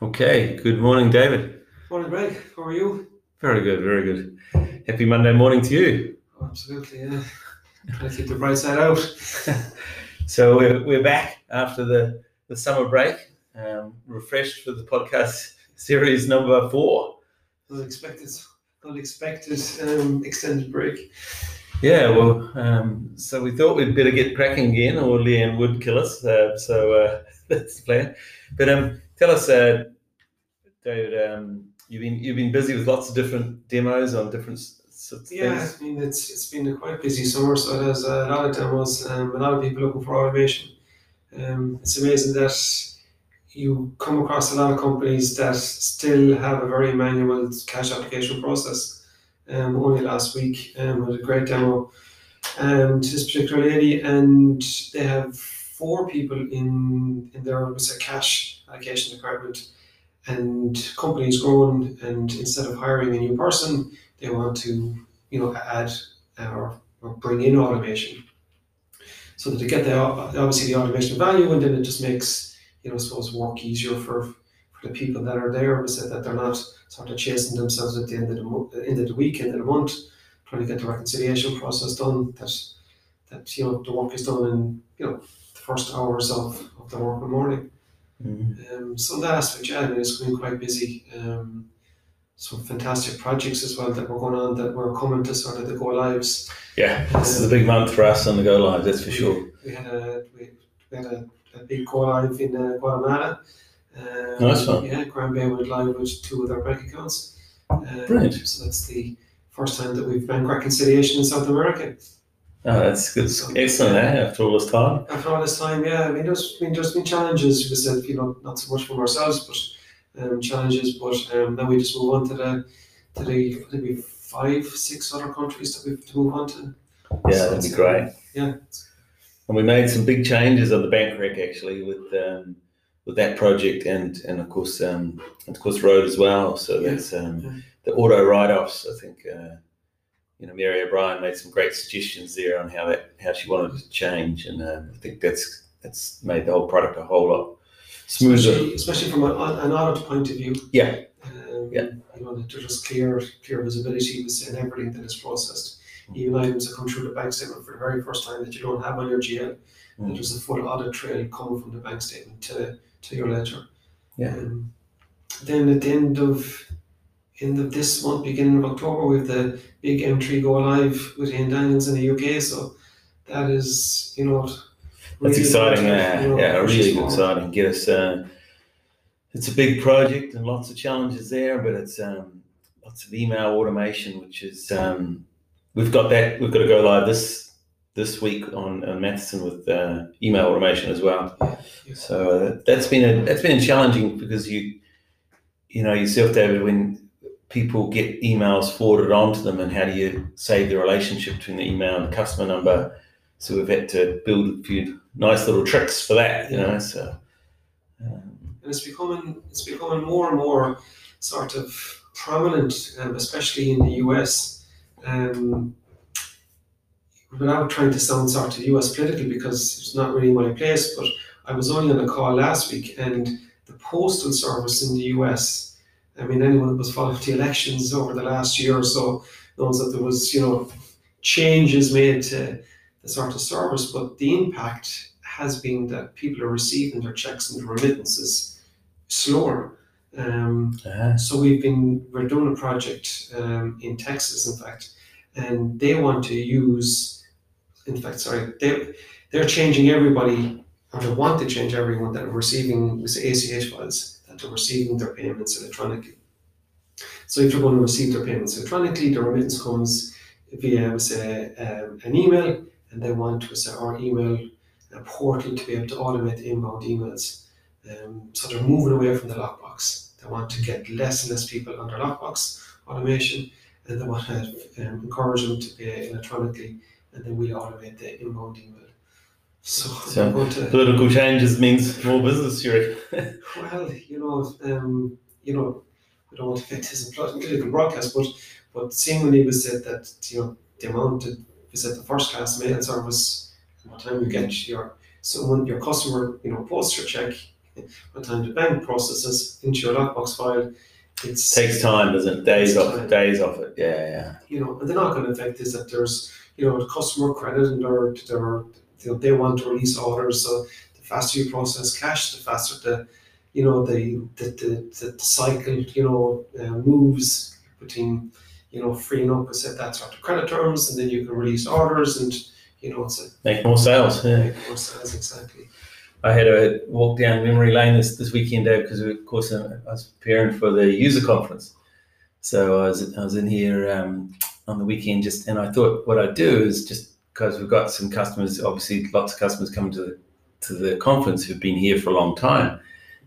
Okay, good morning, David. Morning, Greg. How are you? Very good, very good. Happy Monday morning to you. Absolutely, yeah. Trying to keep the bright side out. So we're, we're back after the, the summer break, um, refreshed for the podcast series number four. Unexpected, unexpected um, extended break. Yeah, well, um, so we thought we'd better get cracking again, or Leanne would kill us. Uh, so uh, that's the plan. But um, us, uh, David, um, you've been you've been busy with lots of different demos on different Yeah, things. I mean it's it's been a quite busy summer, so there's a lot of demos, um, a lot of people looking for automation. Um, it's amazing that you come across a lot of companies that still have a very manual cash application process. Um, only last week, um, had a great demo, and this particular lady, and they have four people in in their was a cash allocation department, and companies growing, and instead of hiring a new person, they want to you know add uh, or, or bring in automation, so that they get the obviously the automation value, and then it just makes you know I suppose work easier for for the people that are there, so that they're not sort of chasing themselves at the end of the month, end of the week, end of the month, trying to get the reconciliation process done. That that you know the work is done in you know the first hours of, of the working morning. Mhm. Um, so that aspect, yeah, I mean, it's been quite busy. Um, some fantastic projects as well that were going on that were coming to sort of the go lives. Yeah, this is a big month for us on the go lives, that's for sure. We had a we, we had a, a big go live in uh, Guatemala. Um, Nice one. Yeah, Grand Bay went live with two of their bank accounts. Um, Brilliant. So that's the first time that we've bank reconciliation in South America. Oh, that's good. Excellent, eh? After all this time. After all this time, yeah, I mean, there's been there's been challenges. We said, you know, not so much from ourselves, but um, challenges. But um, now we just move on to the to the we five, six other countries that we have to move on to. Yeah, So that'd be great. Yeah, And we made some big changes on the bank rec actually with um, with that project and and of course um, and of course road as well. So Yeah. that's um, Yeah. the auto write offs. I think uh, you know Mary O'Brien made some great suggestions there on how that how she wanted to change, and um, I think that's that's made the whole product a whole lot smoother. especially, especially from an, an audit point of view. Yeah. Um, Yeah. You know, there's just clear, clear visibility within everything that is processed. Even items that come through the bank statement for the very first time that you don't have on your GL, Mm. that there's a full audit trail coming from the bank statement to, to your ledger. Yeah. Um, then at the end of end of this month, beginning of October, with the big M3 go live with Ian Daniels in the UK. So that is, you know, That's really exciting, yeah, you know, yeah, really forward. exciting. Get us. Uh, it's a big project and lots of challenges there, but it's um, lots of email automation, which is um, we've got that. We've got to go live this this week on, on Matheson with uh, email automation as well. Yeah. So uh, that's been a that's been challenging because you you know yourself, David, when people get emails forwarded on to them, and how do you save the relationship between the email and the customer number? So we've had to build a few nice little tricks for that, you know. So um, and it's becoming it's becoming more and more sort of prominent, um, especially in the US. Um, without trying to sound sort of US political, because it's not really my place, but I was only on a call last week, and the postal service in the US. I mean, anyone that was following the elections over the last year or so knows that there was, you know, changes made to the sort of service, but the impact has been that people are receiving their checks and remittances slower. Um, so we've been we're doing a project um, in Texas, in fact, and they want to use, in fact, sorry, they they're changing everybody, or they want to change everyone that are receiving with ACH files are receiving their payments electronically. So if they're going to receive their payments electronically, the remittance comes via say um, an email, and they want to say our email portal to be able to automate the inbound emails. Um, so they're moving away from the lockbox. They want to get less and less people under lockbox automation, and they want to um, encourage them to pay electronically, and then we automate the inbound email. So, So- going to political changes means more business, you well, you know, um, you know, we don't want to affect his political broadcast, but but seemingly we said that you know the amount that we said the first class mail service, the time you get your someone your customer you know posts your check the time the bank processes into your lockbox file, it's Takes time, doesn't it? Days off time. days off it. Yeah, yeah. you know, and the knock-on effect is that there's, you know, the customer credit and their, their, they want to release orders. So the faster you process cash, the faster the, you know, the the, the, the, cycle, you know, uh, moves between, you know, freeing up, I said that sort of credit terms, and then you can release orders, and you know, it's a Make more sales. Yeah. make more sales exactly. I had a walk down memory lane this, this weekend, Dave, because of course uh, I was preparing for the user conference. So I was I was in here um, on the weekend just, and I thought what I'd do is just because we've got some customers, obviously lots of customers coming to the to the conference who've been here for a long time.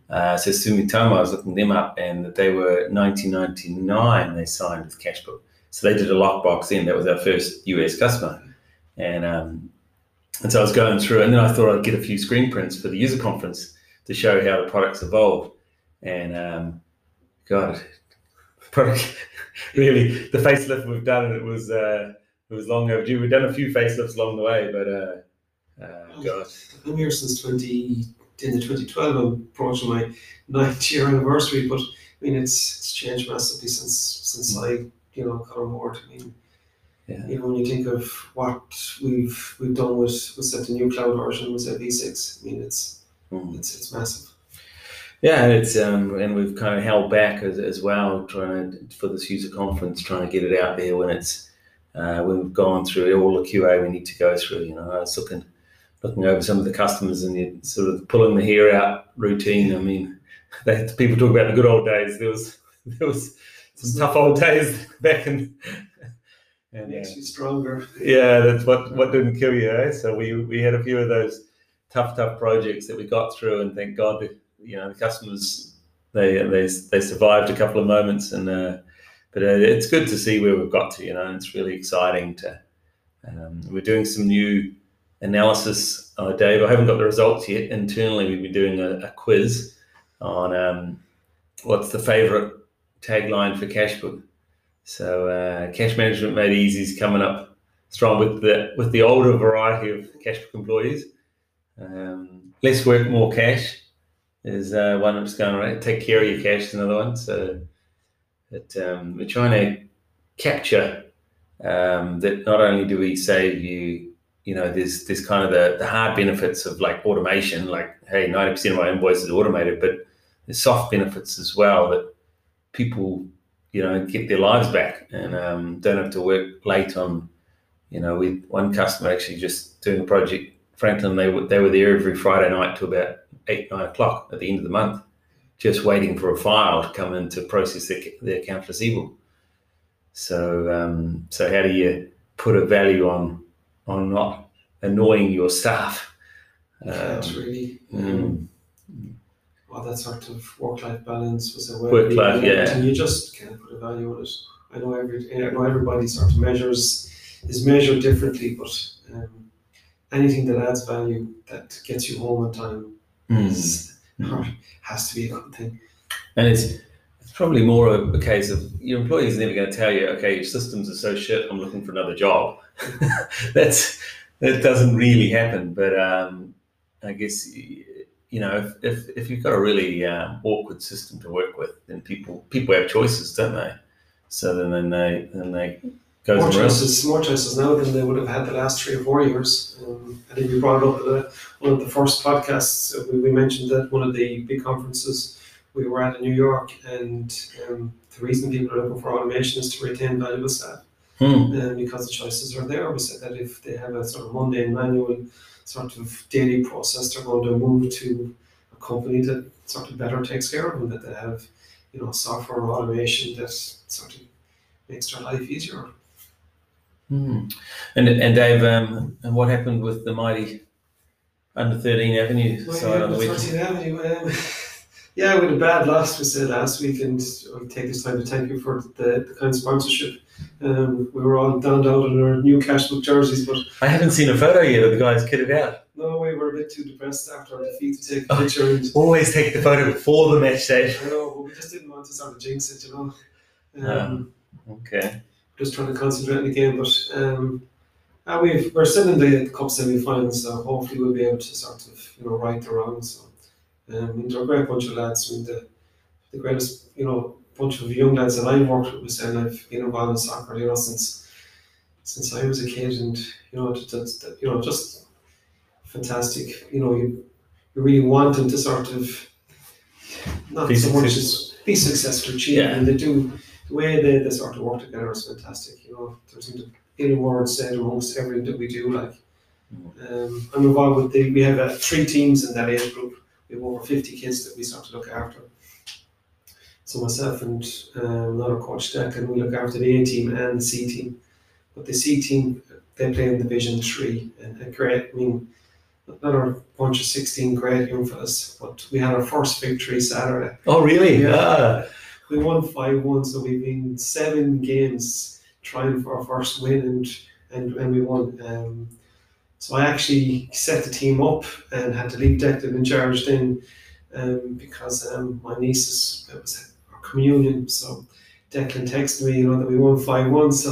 Uh, so Sumitomo, I was looking them up, and they were 1999 they signed with Cashbook. So they did a lockbox then. That was our first US customer, and um, and so I was going through, and then I thought I'd get a few screen prints for the user conference to show how the products evolved. And um, God, product really the facelift we've done it was uh, it was long overdue. We've done a few facelifts along the way, but uh, uh, God, I'm here since 20, in the 2012, I'm approaching my ninth year anniversary, but I mean, it's, it's changed massively since, since I, you know, got on board. I mean, Yeah. you know, when you think of what we've, we've done with, with the new cloud version at V6, I mean, it's, Mm. it's, it's massive. Yeah, and it's um, and we've kind of held back as, as well, trying to, for this user conference, trying to get it out there when it's uh, we've gone through all the QA we need to go through. You know, I was looking looking over some of the customers and you sort of pulling the hair out routine. I mean, they, people talk about the good old days. There was there was some tough old days back in. And, uh, makes you stronger. yeah, that's what what didn't kill you. Eh? So we we had a few of those tough tough projects that we got through, and thank God you know the customers they they they survived a couple of moments, and uh, but uh, it's good to see where we've got to. You know, and it's really exciting to. Um, we're doing some new analysis, uh, Dave. I haven't got the results yet. Internally, we've been doing a, a quiz on um, what's the favourite tagline for Cashbook. So uh, cash management made easy is coming up strong with the with the older variety of Cashbook employees. Um, less work, more cash is uh, one that's going right. Take care of your cash is another one. So that um, we're trying to capture um, that not only do we save you, you know, there's there's kind of the, the hard benefits of like automation, like hey, ninety percent of my invoices is automated, but the soft benefits as well that people you know get their lives back and um, don't have to work late on you know with one customer actually just doing a project. Franklin they were they were there every friday night to about eight nine o'clock at the end of the month just waiting for a file to come in to process their, their account receivable so um, so how do you put a value on on not annoying your staff You can't really. mm. Um, well, that sort of work-life balance was a Work-life, yeah. and you just can't put a value on it. I know every, I know everybody sort of measures is measured differently, but um, anything that adds value that gets you home on time Mm. is, has to be a good thing. And it's it's probably more a, a case of your employees never going to tell you, okay, your systems are so shit, I'm looking for another job. That's that doesn't really happen. But um, I guess you know if, if, if you've got a really um, awkward system to work with, then people people have choices, don't they? So then, then they then they More choices, more choices now than they would have had the last three or four years. Um, I think we brought it up the, one of the first podcasts. uh, We, we mentioned that one of the big conferences we were at in New York, and um, the reason people are looking for automation is to retain valuable staff. Hmm. um, because the choices are there. We said that if they have a sort of mundane manual sort of daily process, they're going to move to a company that sort of better takes care of them, that they have, you know, software automation that sort of makes their life easier. Hmm. And and Dave, um, and what happened with the mighty under thirteen Avenue Well, side yeah, on the weekend? Avenue, um, yeah, we had a bad loss, we said last week, and I'll take this time to thank you for the, the kind sponsorship. Um, we were all down out in our new cashbook jerseys, but I haven't seen a photo yet of the guys kitted out. no, we were a bit too depressed after our defeat to take a Oh. And Always take the photo before the match day. I know, but we just didn't want to sort of jinx it, you know. Yeah. Um, Okay. Just trying to concentrate on the game, but um, uh, we've, we're still in the cup semi-finals, so hopefully we'll be able to sort of you know right the wrongs. So Um, they're a great bunch of lads. I mean, the, the greatest, you know, bunch of young lads that I've worked with, and I've been involved in soccer, you know, since since I was a kid, and you know, that's that, you know, just fantastic. You know, you, you really want them to sort of not Be so much successful. as be successful, achieve, Yeah. and they do the way they, they sort of work together is fantastic. You know, there's in words said amongst everything that we do. Like, um, I'm involved with the we have uh, three teams in that age group. We have over 50 kids that we start to look after. So myself and um, another coach Deck, and we look after the A team and the C team. But the C team, they play in Division Three, and, and great. I mean, another bunch of 16 great young fellas. But we had our first victory Saturday. Oh, really? Yeah. Ah, We won five one, so we've been seven games trying for our first win, and and, and we won. Um, so I actually set the team up and had to leave Declan in charge then, um, because um, my niece's it was our communion. So Declan texted me, you know, that we won five one. So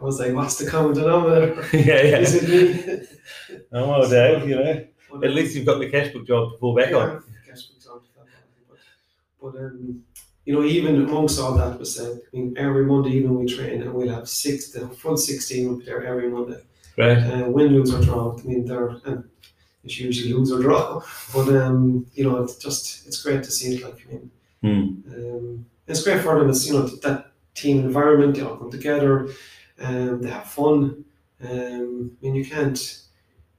I was like, "What's the common denominator? yeah, Is yeah. it me?" Oh, well, Dave, you know, at least you've got the cash book job to fall back on. yeah, guess we talked about that, But, but um, you know, even amongst all that was said, I mean, every Monday evening we train and we'll have six, the full 16 will be there every Monday. Right. Uh, win, lose or draw. I mean, they're, and it's usually lose or draw. But, um, you know, it's just, it's great to see it. Like, I mean, Hmm. um, it's great for them. It's, you know, that team environment, they all come together, um, they have fun. Um, I mean, you can't,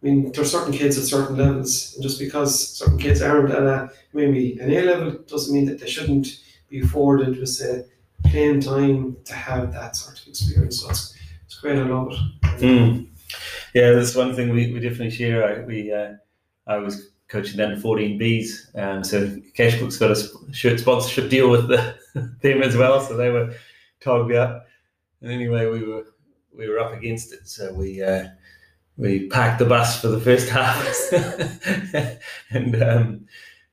I mean, there are certain kids at certain levels, and just because certain kids aren't at a maybe an A level doesn't mean that they shouldn't be afforded with say playing time to have that sort of experience. So it's, it's great. I love it. Hmm. Yeah, that's one thing we, we definitely share. I, we uh, I was coaching under 14 Bs, um, so Cashbook's got a sponsorship deal with the, them as well, so they were togged up. And anyway, we were we were up against it, so we uh, we packed the bus for the first half, and um,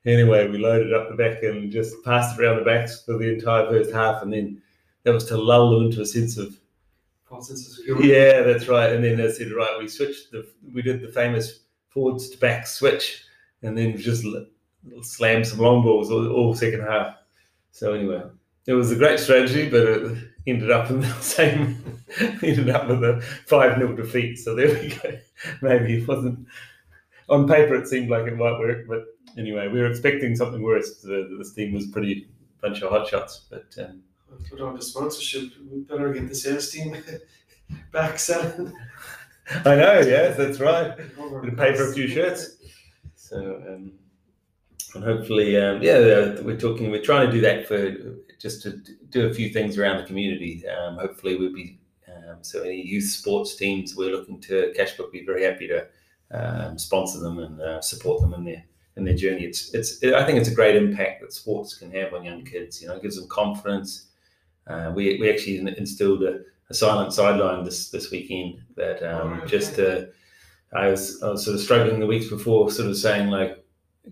anyway, we loaded up the back and just passed it around the backs for the entire first half, and then that was to lull them into a sense of False sense of security. yeah, that's right. And then they said, right, we switched the, we did the famous forwards to back switch, and then just slammed some long balls all, all second half. So anyway, it was a great strategy, but it ended up in the same, ended up with a five 0 defeat. So there we go. Maybe it wasn't on paper. It seemed like it might work, but anyway, we were expecting something worse. The, this team was pretty bunch of hot shots, but. Um, on the sponsorship, we better get the sales team back selling. I know, yes, that's right. To pay for a few shirts. So, um, and hopefully, um, yeah, we're talking, we're trying to do that for just to do a few things around the community. Um, hopefully, we'll be, um, so any youth sports teams, we're looking to, Cashbook be very happy to um, sponsor them and uh, support them in their in their journey. It's, it's, I think it's a great impact that sports can have on young kids. You know, it gives them confidence. Uh, we, we actually instilled a, a silent sideline this this weekend that um, Oh, just uh, I was I was sort of struggling the weeks before, sort of saying like,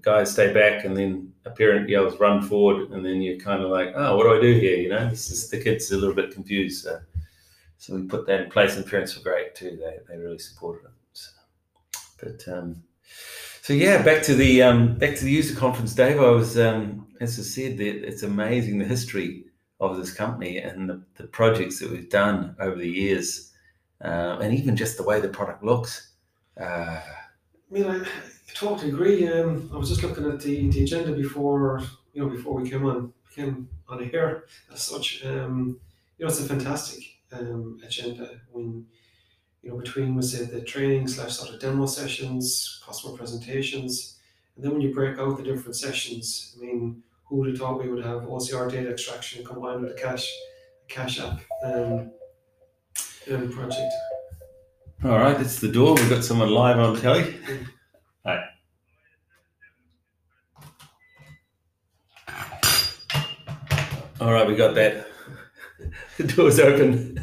guys, stay back, and then a parent yells, run forward, and then you're kind of like, oh, what do I do here? You know, this is the kids are a little bit confused. So, so we put that in place, and parents were great too. They they really supported it. So, but um, so yeah, back to the um, back to the user conference, Dave. I was um, as I said, it's amazing the history of this company and the, the projects that we've done over the years, uh, and even just the way the product looks. Uh, I mean, I totally agree. Um, I was just looking at the, the agenda before, you know, before we came on came on here as such. Um, you know, it's a fantastic um, agenda. When you know, between was it the training slash sort of demo sessions, customer presentations, and then when you break out the different sessions, I mean, who would have thought we would have OCR data extraction combined with a cash cash app um, um, project? all right, it's the door. We've got someone live on telly. Hi. All right, we got that. The door's open.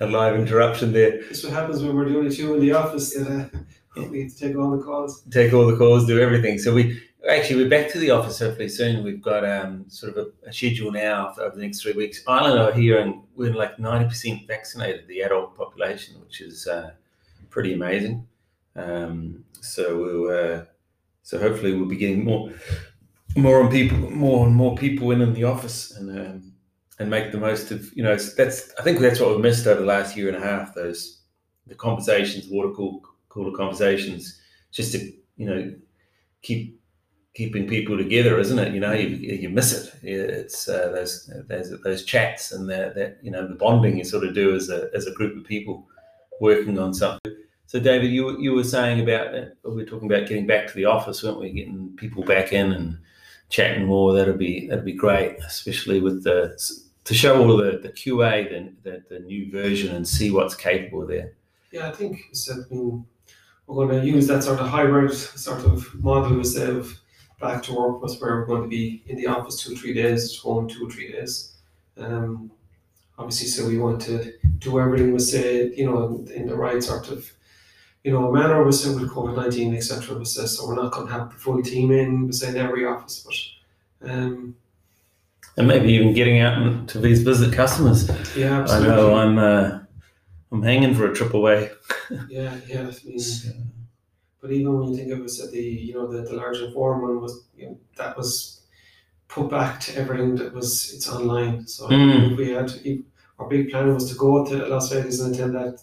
A live interruption there. That's what happens when we're the only two in the office that uh, we have to take all the calls. take all the calls, do everything. So we actually we're back to the office hopefully soon. We've got um, sort of a, a schedule now for over the next three weeks. Ireland are here and we're like ninety percent vaccinated, the adult population, which is uh, pretty amazing. Um, so we'll uh, so hopefully we'll be getting more more and people more and more people in in the office and um, and make the most of you know that's I think that's what we've missed over the last year and a half those the conversations water cool cooler conversations just to you know keep keeping people together, isn't it? You know, you, you miss it. It's uh, those those those chats and that that you know the bonding you sort of do as a as a group of people working on something. So, David, you you were saying about we were talking about getting back to the office, weren't we? Getting people back in and chatting more. That'd be that'd be great, especially with the to show all the the QA the, the, the new version and see what's capable there. Yeah, I think so, I mean, we're going to use that sort of hybrid sort of model instead of back to work where we're going to be in the office two or three days, home two or three days. Um, obviously, so we want to do everything we say, you know, in, in the right sort of, you know, manner we say with COVID nineteen, etc. Say so we're not going to have the full team in, say in every office, but. Um, and maybe even getting out to these visit customers. Yeah, absolutely. I know I'm uh, I'm hanging for a trip away. yeah, yeah. I mean, but even when you think of it, at the you know the, the large Inforum one was you know, that was put back to everything that was it's online. So Mm. we had our big plan was to go to Las Vegas and attend that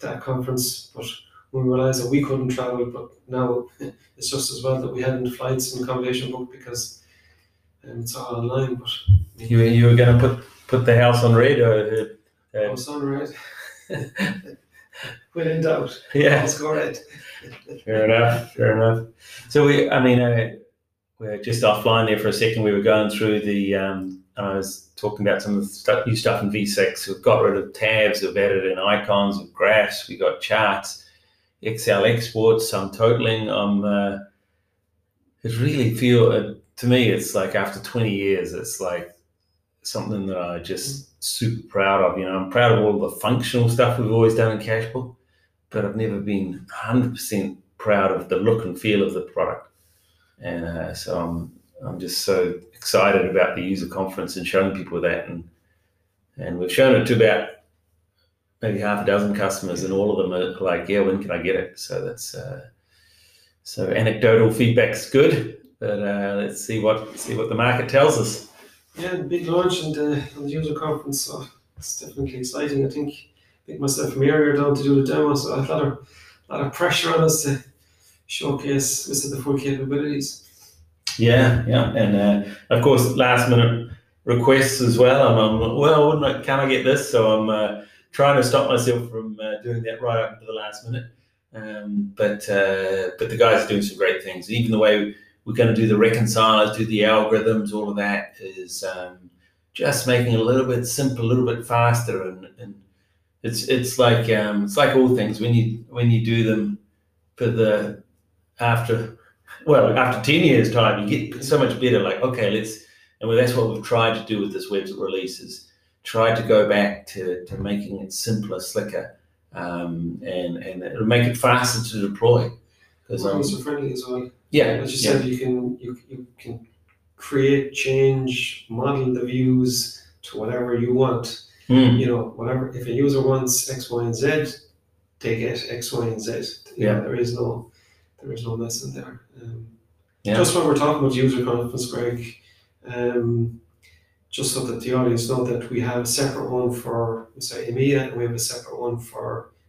that conference, but we realised that we couldn't travel. But now it's just as well that we hadn't flights and accommodation booked because it's all online. But You were- you were going to put put the house on red or uh, oh, sunrise. when in doubt, yeah. let's go red. Fair enough. Fair enough. So we, I mean, uh, we're just offline there for a second. We were going through the. Um, and I was talking about some of the stuff, new stuff in V6. We've got rid of tabs. We've added in icons and graphs. we've got charts, Excel exports. I'm totaling. I'm. Uh, it really feel uh, to me. It's like after 20 years, it's like something that I just super proud of. You know, I'm proud of all the functional stuff we've always done in Cashbook but I've never been 100% proud of the look and feel of the product. And uh, so I'm, I'm just so excited about the user conference and showing people that. And, and we've shown it to about maybe half a dozen customers, and all of them are like, yeah, when can I get it? So that's uh, so anecdotal feedback's good, but uh, let's see what see what the market tells us. Yeah, big launch and uh, on the user conference, so it's definitely exciting. I think I think myself and Mary are down to do the demo, so lot of a lot of pressure on us to showcase this the full capabilities. Yeah, yeah, and uh, of course, last minute requests as well. I'm, I'm well, wouldn't I, can I get this? So I'm uh, trying to stop myself from uh, doing that right up to the last minute. Um, but uh, but the guys are doing some great things. Even the way we're going to do the reconcilers, do the algorithms, all of that is um, just making it a little bit simpler, a little bit faster, and, and it's it's like um, it's like all things. When you when you do them for the after well after 10 years time you get so much better. Like okay let's and well, that's what we've tried to do with this web release is try to go back to, to making it simpler slicker um, and and it'll make it faster to deploy. Because Well, um, user friendly as well. Yeah As you yeah, said, you can you, you can create, change, model the views to whatever you want. Mm, You know, whatever if a user wants X, Y, and Z, they get X, Y, and Z. Know, Yeah. there is no there is no mess in there. Um, Yeah. Just when we're talking about user conference, Greg, um, just so that the audience know that we have a separate one for say EMEA and we have a separate one for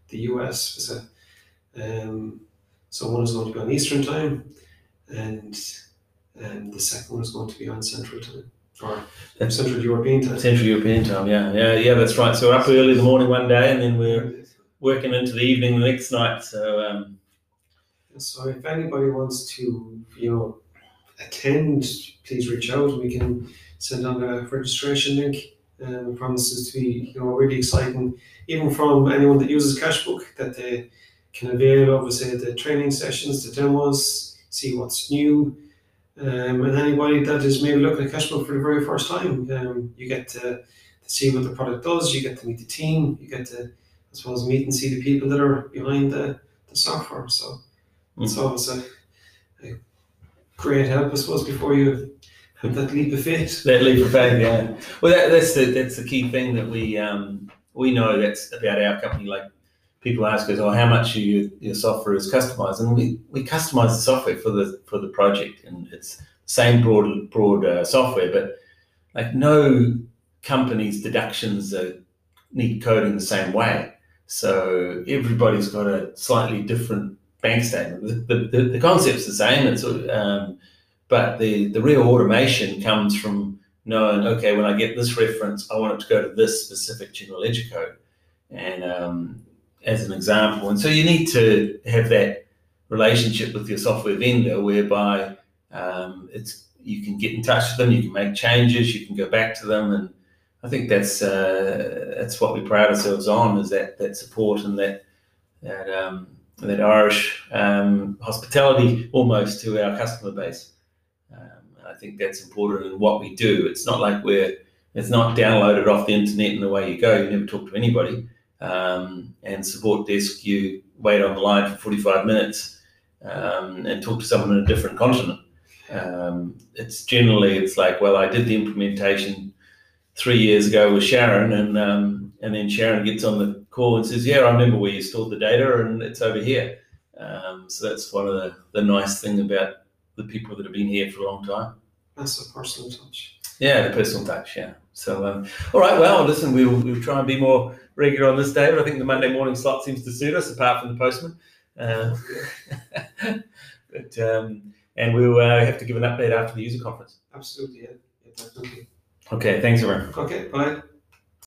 the US. So, um, so one is going to be on Eastern time, and and the second one is going to be on Central time or That's- Central European time. Central European time yeah yeah yeah that's right so we're up early in the morning one day and then we're working into the evening the next night so um, So if anybody wants to, you know, attend, please reach out. We can send on a registration link. Um, it promises to be, you know, really exciting, even from anyone that uses Cashbook, that they can avail of, say, the training sessions, the demos, see what's new. Um, and anybody that is maybe looking at Cashbook for the very first time, um, you get to, to see what the product does, you get to meet the team, you get to, I suppose, meet and see the people that are behind the, the software. So it's always a, a great help, I suppose, before you have that leap of faith. That leap of faith, yeah. Well, that, that's the that's the key thing that we um, we know that's about our company. Like people ask us, "Oh, how much of your, your software is customized?" And we, we customize the software for the for the project, and it's same broad broad uh, software, but like no company's deductions are need coding the same way. So everybody's got a slightly different bank statement. The, the, the concept's the same, it's, um, but the, the real automation comes from knowing, okay, when I get this reference, I want it to go to this specific general ledger code. And um, as an example, and so you need to have that relationship with your software vendor whereby um, it's you can get in touch with them, you can make changes, you can go back to them, and I think that's uh, that's what we pride ourselves on is that that support and that that um, that Irish um, hospitality almost to our customer base. Um, I think that's important in what we do. It's not like we're it's not downloaded off the internet and away you go. You never talk to anybody. Um, and support desk, you wait on the line for 45 minutes um, and talk to someone in a different continent. Um, it's generally it's like, well, I did the implementation three years ago with Sharon, and um, and then Sharon gets on the call and says, "Yeah, I remember where you stored the data, and it's over here." Um, so that's one of the, the nice thing about the people that have been here for a long time. That's a personal touch. Yeah, the personal touch. Yeah. So, um, all right. Well, listen, we'll we'll try and be more regular on this, David. I think the Monday morning slot seems to suit us, apart from the postman. Uh, but um, and we'll uh, have to give an update after the user conference. Absolutely, yeah, yeah definitely. Okay, thanks, everyone. Okay, bye.